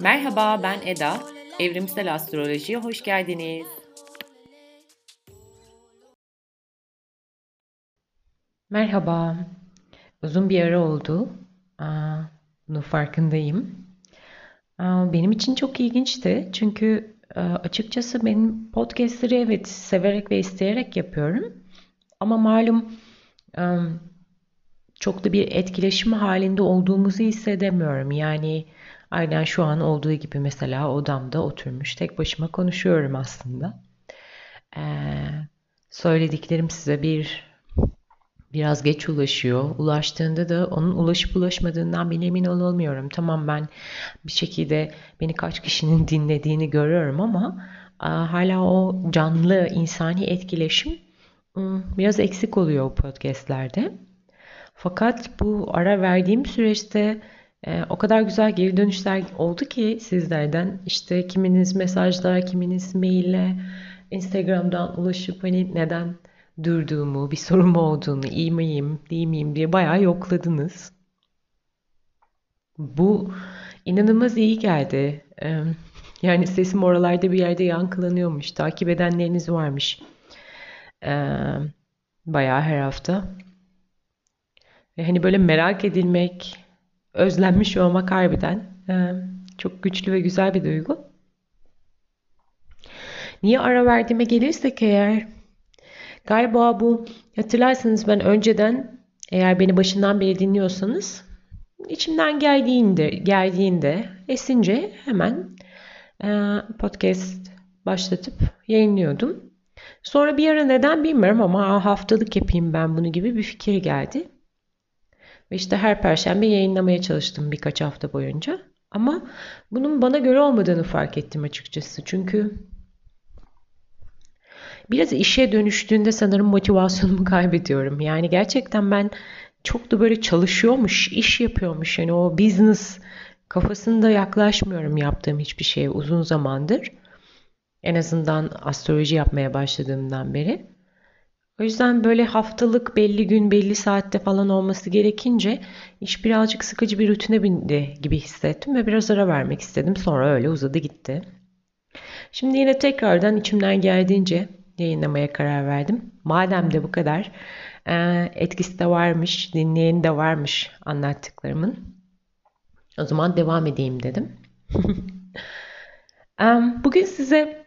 Merhaba ben Eda. Evrimsel Astroloji'ye hoş geldiniz. Merhaba. Uzun bir ara oldu. Aa, bunun farkındayım. Benim için çok ilginçti. Çünkü açıkçası benim podcastleri evet severek ve isteyerek yapıyorum. Ama malum e, çok da bir etkileşim halinde olduğumuzu hissedemiyorum. Yani aynen şu an olduğu gibi mesela odamda oturmuş tek başıma konuşuyorum aslında. Ee, söylediklerim size bir biraz geç ulaşıyor. Ulaştığında da onun ulaşıp ulaşmadığından ben emin olamıyorum. Tamam ben bir şekilde beni kaç kişinin dinlediğini görüyorum ama hala o canlı insani etkileşim biraz eksik oluyor o podcastlerde. Fakat bu ara verdiğim süreçte e, o kadar güzel geri dönüşler oldu ki sizlerden. İşte kiminiz mesajlar, kiminiz maille, Instagram'dan ulaşıp hani neden durduğumu, bir sorun mu olduğunu, iyi miyim, değil miyim diye bayağı yokladınız. Bu inanılmaz iyi geldi. Yani sesim oralarda bir yerde yankılanıyormuş. Takip edenleriniz varmış. Bayağı her hafta. Hani böyle merak edilmek, özlenmiş olmak harbiden çok güçlü ve güzel bir duygu. Niye ara verdiğime gelirsek eğer galiba bu hatırlarsanız ben önceden eğer beni başından beri dinliyorsanız içimden geldiğinde geldiğinde esince hemen e, podcast başlatıp yayınlıyordum. Sonra bir ara neden bilmiyorum ama haftalık yapayım ben bunu gibi bir fikir geldi. Ve işte her perşembe yayınlamaya çalıştım birkaç hafta boyunca. Ama bunun bana göre olmadığını fark ettim açıkçası. Çünkü biraz işe dönüştüğünde sanırım motivasyonumu kaybediyorum. Yani gerçekten ben çok da böyle çalışıyormuş, iş yapıyormuş. Yani o business kafasında yaklaşmıyorum yaptığım hiçbir şeye uzun zamandır. En azından astroloji yapmaya başladığımdan beri. O yüzden böyle haftalık belli gün belli saatte falan olması gerekince iş birazcık sıkıcı bir rutine bindi gibi hissettim ve biraz ara vermek istedim. Sonra öyle uzadı gitti. Şimdi yine tekrardan içimden geldiğince yayınlamaya karar verdim. Madem de bu kadar e, etkisi de varmış, dinleyeni de varmış anlattıklarımın. O zaman devam edeyim dedim. Bugün size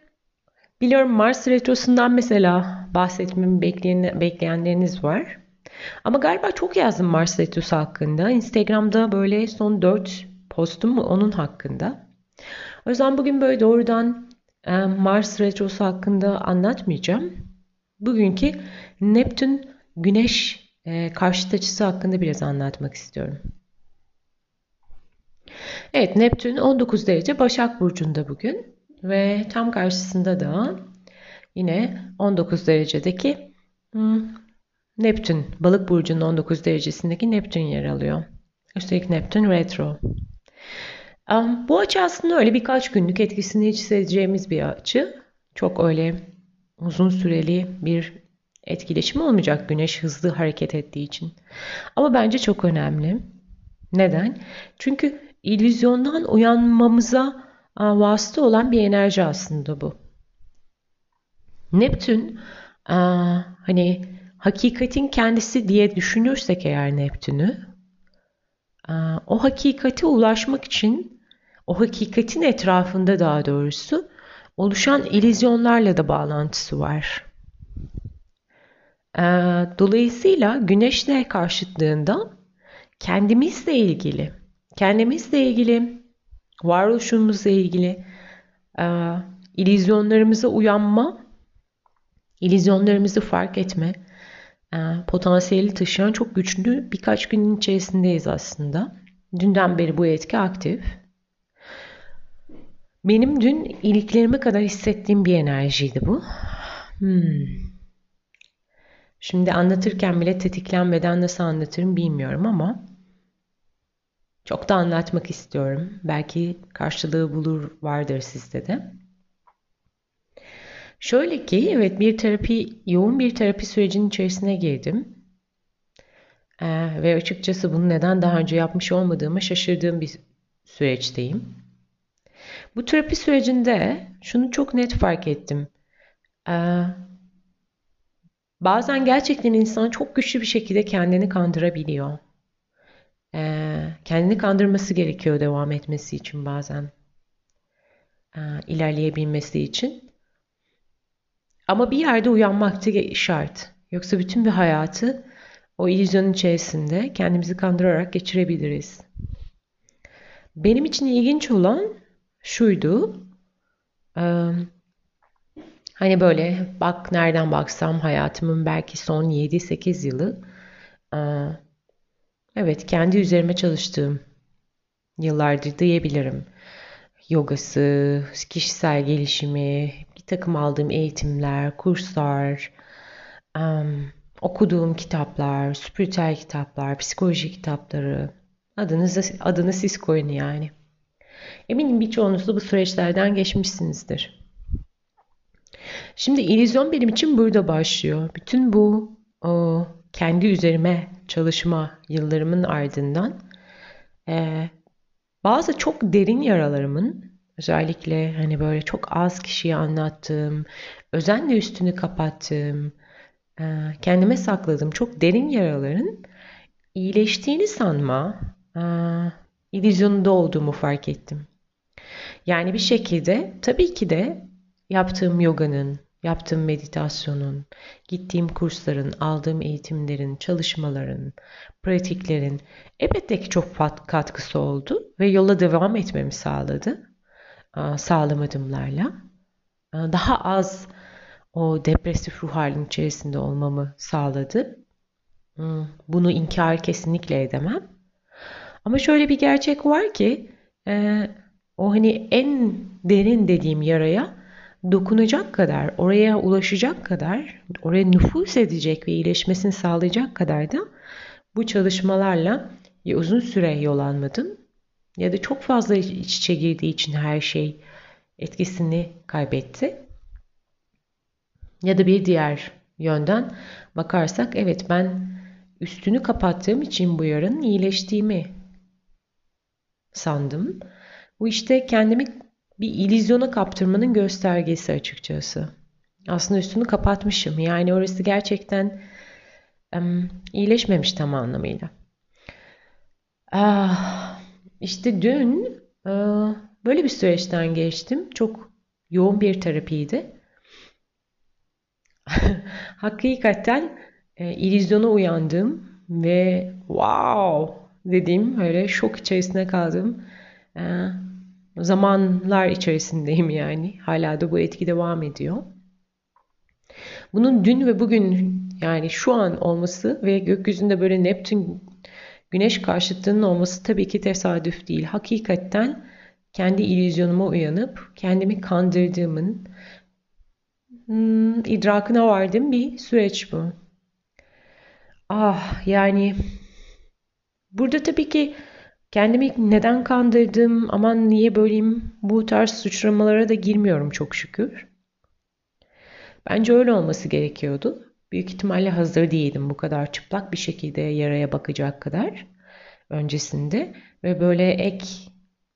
biliyorum Mars Retrosu'ndan mesela bahsetmemi bekleyen, bekleyenleriniz var. Ama galiba çok yazdım Mars Retrosu hakkında. Instagram'da böyle son 4 postum onun hakkında. O yüzden bugün böyle doğrudan Mars Retrosu hakkında anlatmayacağım. Bugünkü Neptün Güneş e, karşıt açısı hakkında biraz anlatmak istiyorum. Evet Neptün 19 derece Başak Burcu'nda bugün ve tam karşısında da Yine 19 derecedeki hmm, Neptün, balık burcunun 19 derecesindeki Neptün yer alıyor. Üstelik Neptün retro. Um, bu açı aslında öyle birkaç günlük etkisini hissedeceğimiz bir açı. Çok öyle uzun süreli bir etkileşim olmayacak güneş hızlı hareket ettiği için. Ama bence çok önemli. Neden? Çünkü illüzyondan uyanmamıza vasıta olan bir enerji aslında bu. Neptün hani hakikatin kendisi diye düşünürsek eğer Neptün'ü o hakikate ulaşmak için o hakikatin etrafında daha doğrusu oluşan ilizyonlarla da bağlantısı var. Dolayısıyla güneşle karşıtlığında kendimizle ilgili, kendimizle ilgili, varoluşumuzla ilgili ilizyonlarımıza uyanma İllüzyonlarımızı fark etme potansiyeli taşıyan çok güçlü birkaç günün içerisindeyiz aslında. Dünden beri bu etki aktif. Benim dün iliklerime kadar hissettiğim bir enerjiydi bu. Hmm. Şimdi anlatırken bile tetiklenmeden nasıl anlatırım bilmiyorum ama çok da anlatmak istiyorum. Belki karşılığı bulur vardır sizde de. Şöyle ki evet bir terapi, yoğun bir terapi sürecinin içerisine girdim. Ee, ve açıkçası bunu neden daha önce yapmış olmadığımı şaşırdığım bir süreçteyim. Bu terapi sürecinde şunu çok net fark ettim. Ee, bazen gerçekten insan çok güçlü bir şekilde kendini kandırabiliyor. Ee, kendini kandırması gerekiyor devam etmesi için bazen. Ee, ilerleyebilmesi için. Ama bir yerde uyanmak da şart. Yoksa bütün bir hayatı o illüzyonun içerisinde kendimizi kandırarak geçirebiliriz. Benim için ilginç olan şuydu. hani böyle bak nereden baksam hayatımın belki son 7-8 yılı evet kendi üzerime çalıştığım yıllardır diyebilirim. Yogası, kişisel gelişimi, bir takım aldığım eğitimler, kurslar, okuduğum kitaplar, spiritüel kitaplar, psikoloji kitapları, adınızı, adını siz koyun yani. Eminim birçoğunuz da bu süreçlerden geçmişsinizdir. Şimdi illüzyon benim için burada başlıyor. Bütün bu o, kendi üzerime çalışma yıllarımın ardından e, bazı çok derin yaralarımın özellikle hani böyle çok az kişiye anlattığım, özenle üstünü kapattığım, e, kendime sakladığım çok derin yaraların iyileştiğini sanma e, illüzyonunda olduğumu fark ettim. Yani bir şekilde tabii ki de yaptığım yoganın, yaptığım meditasyonun, gittiğim kursların, aldığım eğitimlerin, çalışmaların, pratiklerin elbette ki çok katkısı oldu ve yola devam etmemi sağladı. Sağlam adımlarla. Daha az o depresif ruh halinin içerisinde olmamı sağladı. Bunu inkar kesinlikle edemem. Ama şöyle bir gerçek var ki e, o hani en derin dediğim yaraya dokunacak kadar, oraya ulaşacak kadar, oraya nüfus edecek ve iyileşmesini sağlayacak kadar da bu çalışmalarla uzun süre yol almadım ya da çok fazla iç içe girdiği için her şey etkisini kaybetti. Ya da bir diğer yönden bakarsak evet ben üstünü kapattığım için bu yarın iyileştiğimi sandım. Bu işte kendimi bir ilizyona kaptırmanın göstergesi açıkçası. Aslında üstünü kapatmışım. Yani orası gerçekten um, iyileşmemiş tam anlamıyla. Ah, işte dün uh, böyle bir süreçten geçtim. Çok yoğun bir terapiydi. Hakikaten e, illüzyona uyandım ve wow dediğim öyle şok içerisinde kaldım. E, zamanlar içerisindeyim yani. Hala da bu etki devam ediyor. Bunun dün ve bugün yani şu an olması ve gökyüzünde böyle Neptün güneş karşıtlığının olması tabii ki tesadüf değil. Hakikaten kendi illüzyonuma uyanıp kendimi kandırdığımın hmm, idrakına vardığım bir süreç bu. Ah yani burada tabii ki kendimi neden kandırdım, aman niye böyleyim bu tarz suçlamalara da girmiyorum çok şükür. Bence öyle olması gerekiyordu. Büyük ihtimalle hazır değildim bu kadar çıplak bir şekilde yaraya bakacak kadar öncesinde. Ve böyle ek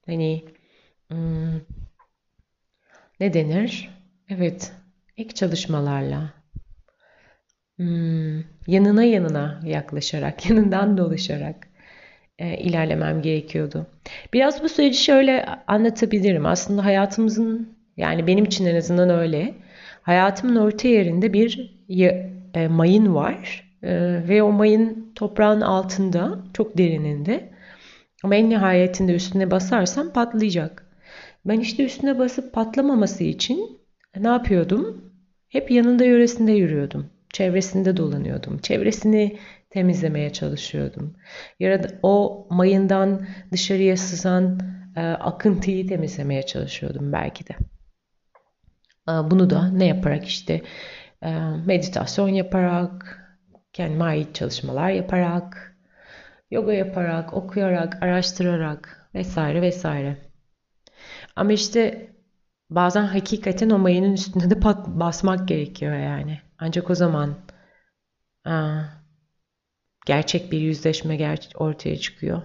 hani hmm, ne denir? Evet ek çalışmalarla hmm, yanına yanına yaklaşarak, yanından dolaşarak e, ilerlemem gerekiyordu. Biraz bu süreci şöyle anlatabilirim. Aslında hayatımızın yani benim için en azından öyle. Hayatımın orta yerinde bir e, mayın var e, ve o mayın toprağın altında çok derininde. Ama en nihayetinde üstüne basarsam patlayacak. Ben işte üstüne basıp patlamaması için ne yapıyordum? Hep yanında yöresinde yürüyordum. Çevresinde dolanıyordum. Çevresini temizlemeye çalışıyordum. Ya da o mayından dışarıya sızan e, akıntıyı temizlemeye çalışıyordum belki de. E, bunu da ne yaparak işte meditasyon yaparak, kendime ait çalışmalar yaparak, yoga yaparak, okuyarak, araştırarak vesaire vesaire. Ama işte bazen hakikaten o mayının üstüne de basmak gerekiyor yani. Ancak o zaman aa, gerçek bir yüzleşme ger ortaya çıkıyor.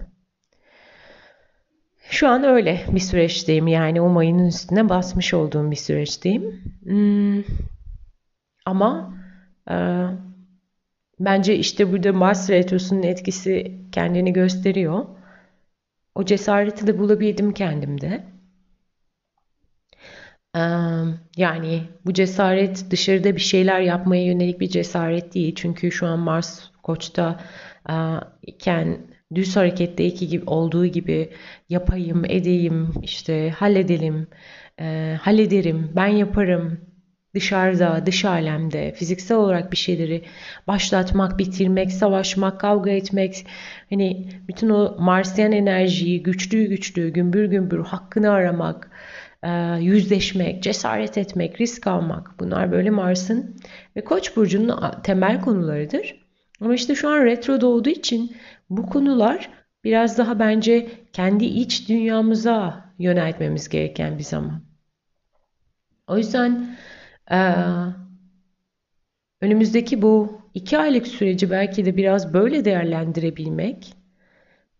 Şu an öyle bir süreçteyim yani o mayının üstüne basmış olduğum bir süreçteyim. Hmm, ama e, bence işte burada Mars Retrosu'nun etkisi kendini gösteriyor. O cesareti de bulabildim kendimde. E, yani bu cesaret dışarıda bir şeyler yapmaya yönelik bir cesaret değil. Çünkü şu an Mars Koç'ta e, iken düz hareketteki gibi olduğu gibi yapayım, edeyim, işte halledelim, e, hallederim, ben yaparım. Dışarıda, dış alemde fiziksel olarak bir şeyleri başlatmak, bitirmek, savaşmak, kavga etmek, hani bütün o Marsyan enerjiyi güçlü güçlü, gümbür gümbür hakkını aramak, e, yüzleşmek, cesaret etmek, risk almak bunlar böyle Mars'ın ve Koç burcunun temel konularıdır. Ama işte şu an retro doğduğu için bu konular biraz daha bence kendi iç dünyamıza yöneltmemiz gereken bir zaman. O yüzden e, önümüzdeki bu iki aylık süreci belki de biraz böyle değerlendirebilmek,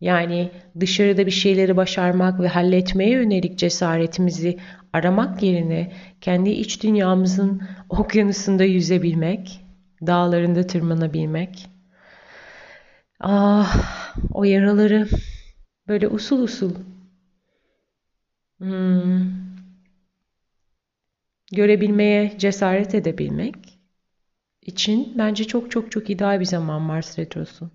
yani dışarıda bir şeyleri başarmak ve halletmeye yönelik cesaretimizi aramak yerine kendi iç dünyamızın okyanusunda yüzebilmek, dağlarında tırmanabilmek, Ah, o yaraları böyle usul usul. Hmm, görebilmeye cesaret edebilmek için bence çok çok çok ideal bir zaman Mars Retrosu.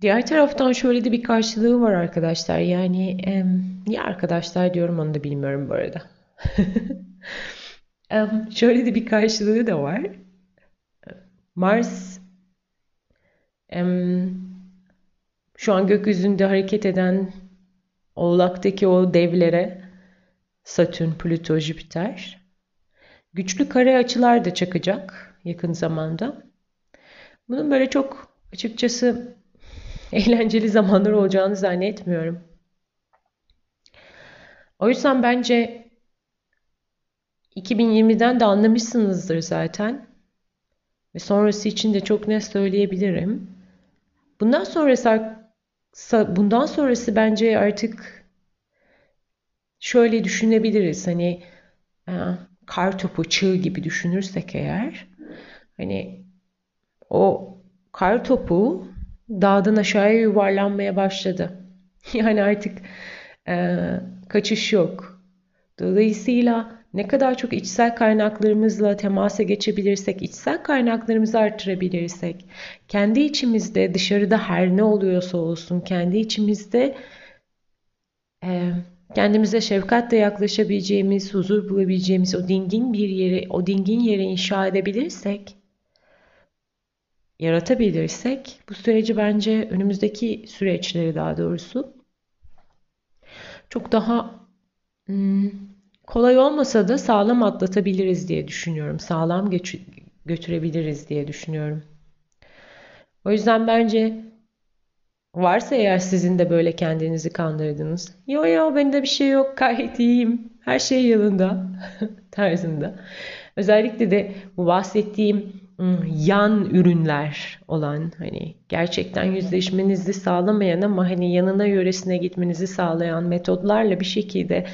Diğer taraftan şöyle de bir karşılığı var arkadaşlar. Yani em, niye arkadaşlar diyorum onu da bilmiyorum bu arada. em, şöyle de bir karşılığı da var. Mars şu an gökyüzünde hareket eden Oğlak'taki o devlere Satürn, Plüto, Jüpiter güçlü kare açılar da çakacak yakın zamanda. Bunun böyle çok açıkçası eğlenceli zamanlar olacağını zannetmiyorum. O yüzden bence 2020'den de anlamışsınızdır zaten. Ve sonrası için de çok net söyleyebilirim. Bundan sonrası bundan sonrası bence artık şöyle düşünebiliriz. Hani e, kar topu çığ gibi düşünürsek eğer hani o kar topu dağdan aşağıya yuvarlanmaya başladı. Yani artık e, kaçış yok. Dolayısıyla ne kadar çok içsel kaynaklarımızla temasa geçebilirsek, içsel kaynaklarımızı arttırabilirsek, kendi içimizde dışarıda her ne oluyorsa olsun, kendi içimizde e, kendimize şefkatle yaklaşabileceğimiz, huzur bulabileceğimiz o dingin bir yeri, o dingin yeri inşa edebilirsek, yaratabilirsek, bu süreci bence önümüzdeki süreçleri daha doğrusu çok daha hmm, Kolay olmasa da sağlam atlatabiliriz diye düşünüyorum. Sağlam götürebiliriz diye düşünüyorum. O yüzden bence varsa eğer sizin de böyle kendinizi kandırdınız. Yo yo bende bir şey yok gayet iyiyim. Her şey yolunda tarzında. Özellikle de bu bahsettiğim yan ürünler olan hani gerçekten yüzleşmenizi sağlamayan ama hani yanına yöresine gitmenizi sağlayan metodlarla bir şekilde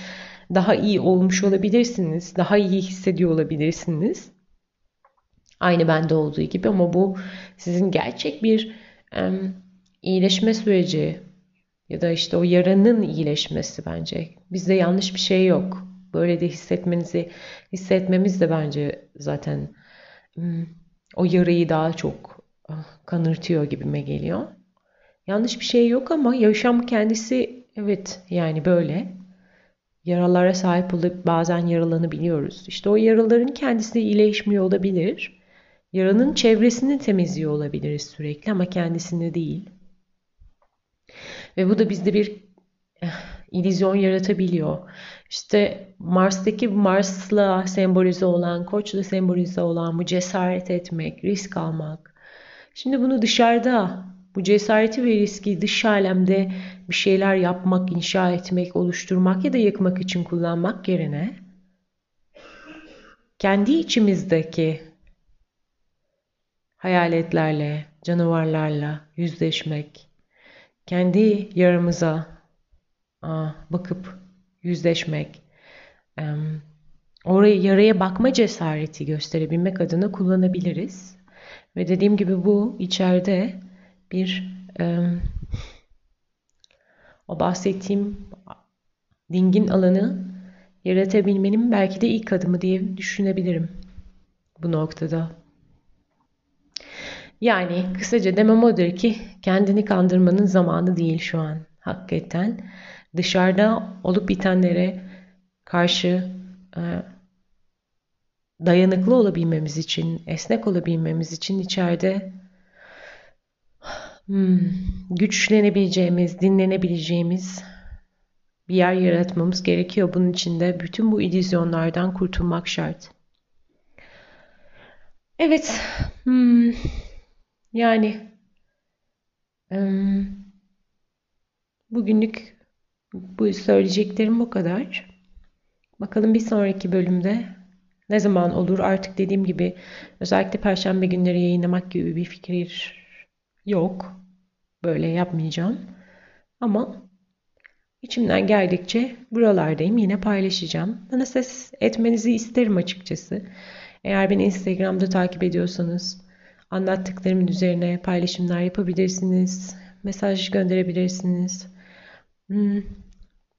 daha iyi olmuş olabilirsiniz. Daha iyi hissediyor olabilirsiniz. Aynı bende olduğu gibi ama bu sizin gerçek bir iyileşme süreci ya da işte o yaranın iyileşmesi bence. Bizde yanlış bir şey yok. Böyle de hissetmenizi hissetmemiz de bence zaten o yarayı daha çok kanırtıyor gibime geliyor. Yanlış bir şey yok ama yaşam kendisi evet yani böyle yaralara sahip olup bazen yaralanabiliyoruz. İşte o yaraların kendisi iyileşmiyor olabilir. Yaranın çevresini temizliyor olabiliriz sürekli ama kendisini değil. Ve bu da bizde bir eh, illüzyon yaratabiliyor. İşte Mars'taki Mars'la sembolize olan, Koç'la sembolize olan bu cesaret etmek, risk almak. Şimdi bunu dışarıda Bu cesareti ve riski dış alemde bir şeyler yapmak, inşa etmek, oluşturmak ya da yıkmak için kullanmak yerine kendi içimizdeki hayaletlerle, canavarlarla yüzleşmek, kendi yaramıza bakıp yüzleşmek, oraya yaraya bakma cesareti gösterebilmek adına kullanabiliriz. Ve dediğim gibi bu içeride bir o bahsettiğim dingin alanı yaratabilmenin belki de ilk adımı diye düşünebilirim bu noktada. Yani kısaca demem odur ki kendini kandırmanın zamanı değil şu an. Hakikaten dışarıda olup bitenlere karşı e, dayanıklı olabilmemiz için, esnek olabilmemiz için içeride hmm, güçlenebileceğimiz, dinlenebileceğimiz bir yer yaratmamız gerekiyor. Bunun için de bütün bu illüzyonlardan kurtulmak şart. Evet. Hmm, yani bugünlük bu söyleyeceklerim bu kadar. Bakalım bir sonraki bölümde ne zaman olur artık dediğim gibi özellikle perşembe günleri yayınlamak gibi bir fikir yok. Böyle yapmayacağım. Ama içimden geldikçe buralardayım yine paylaşacağım. Bana ses etmenizi isterim açıkçası. Eğer beni Instagram'da takip ediyorsanız anlattıklarımın üzerine paylaşımlar yapabilirsiniz. Mesaj gönderebilirsiniz. Hmm,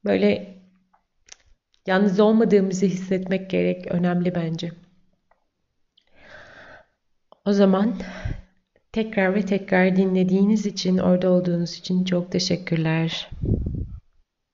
böyle yalnız olmadığımızı hissetmek gerek. Önemli bence. O zaman tekrar ve tekrar dinlediğiniz için, orada olduğunuz için çok teşekkürler.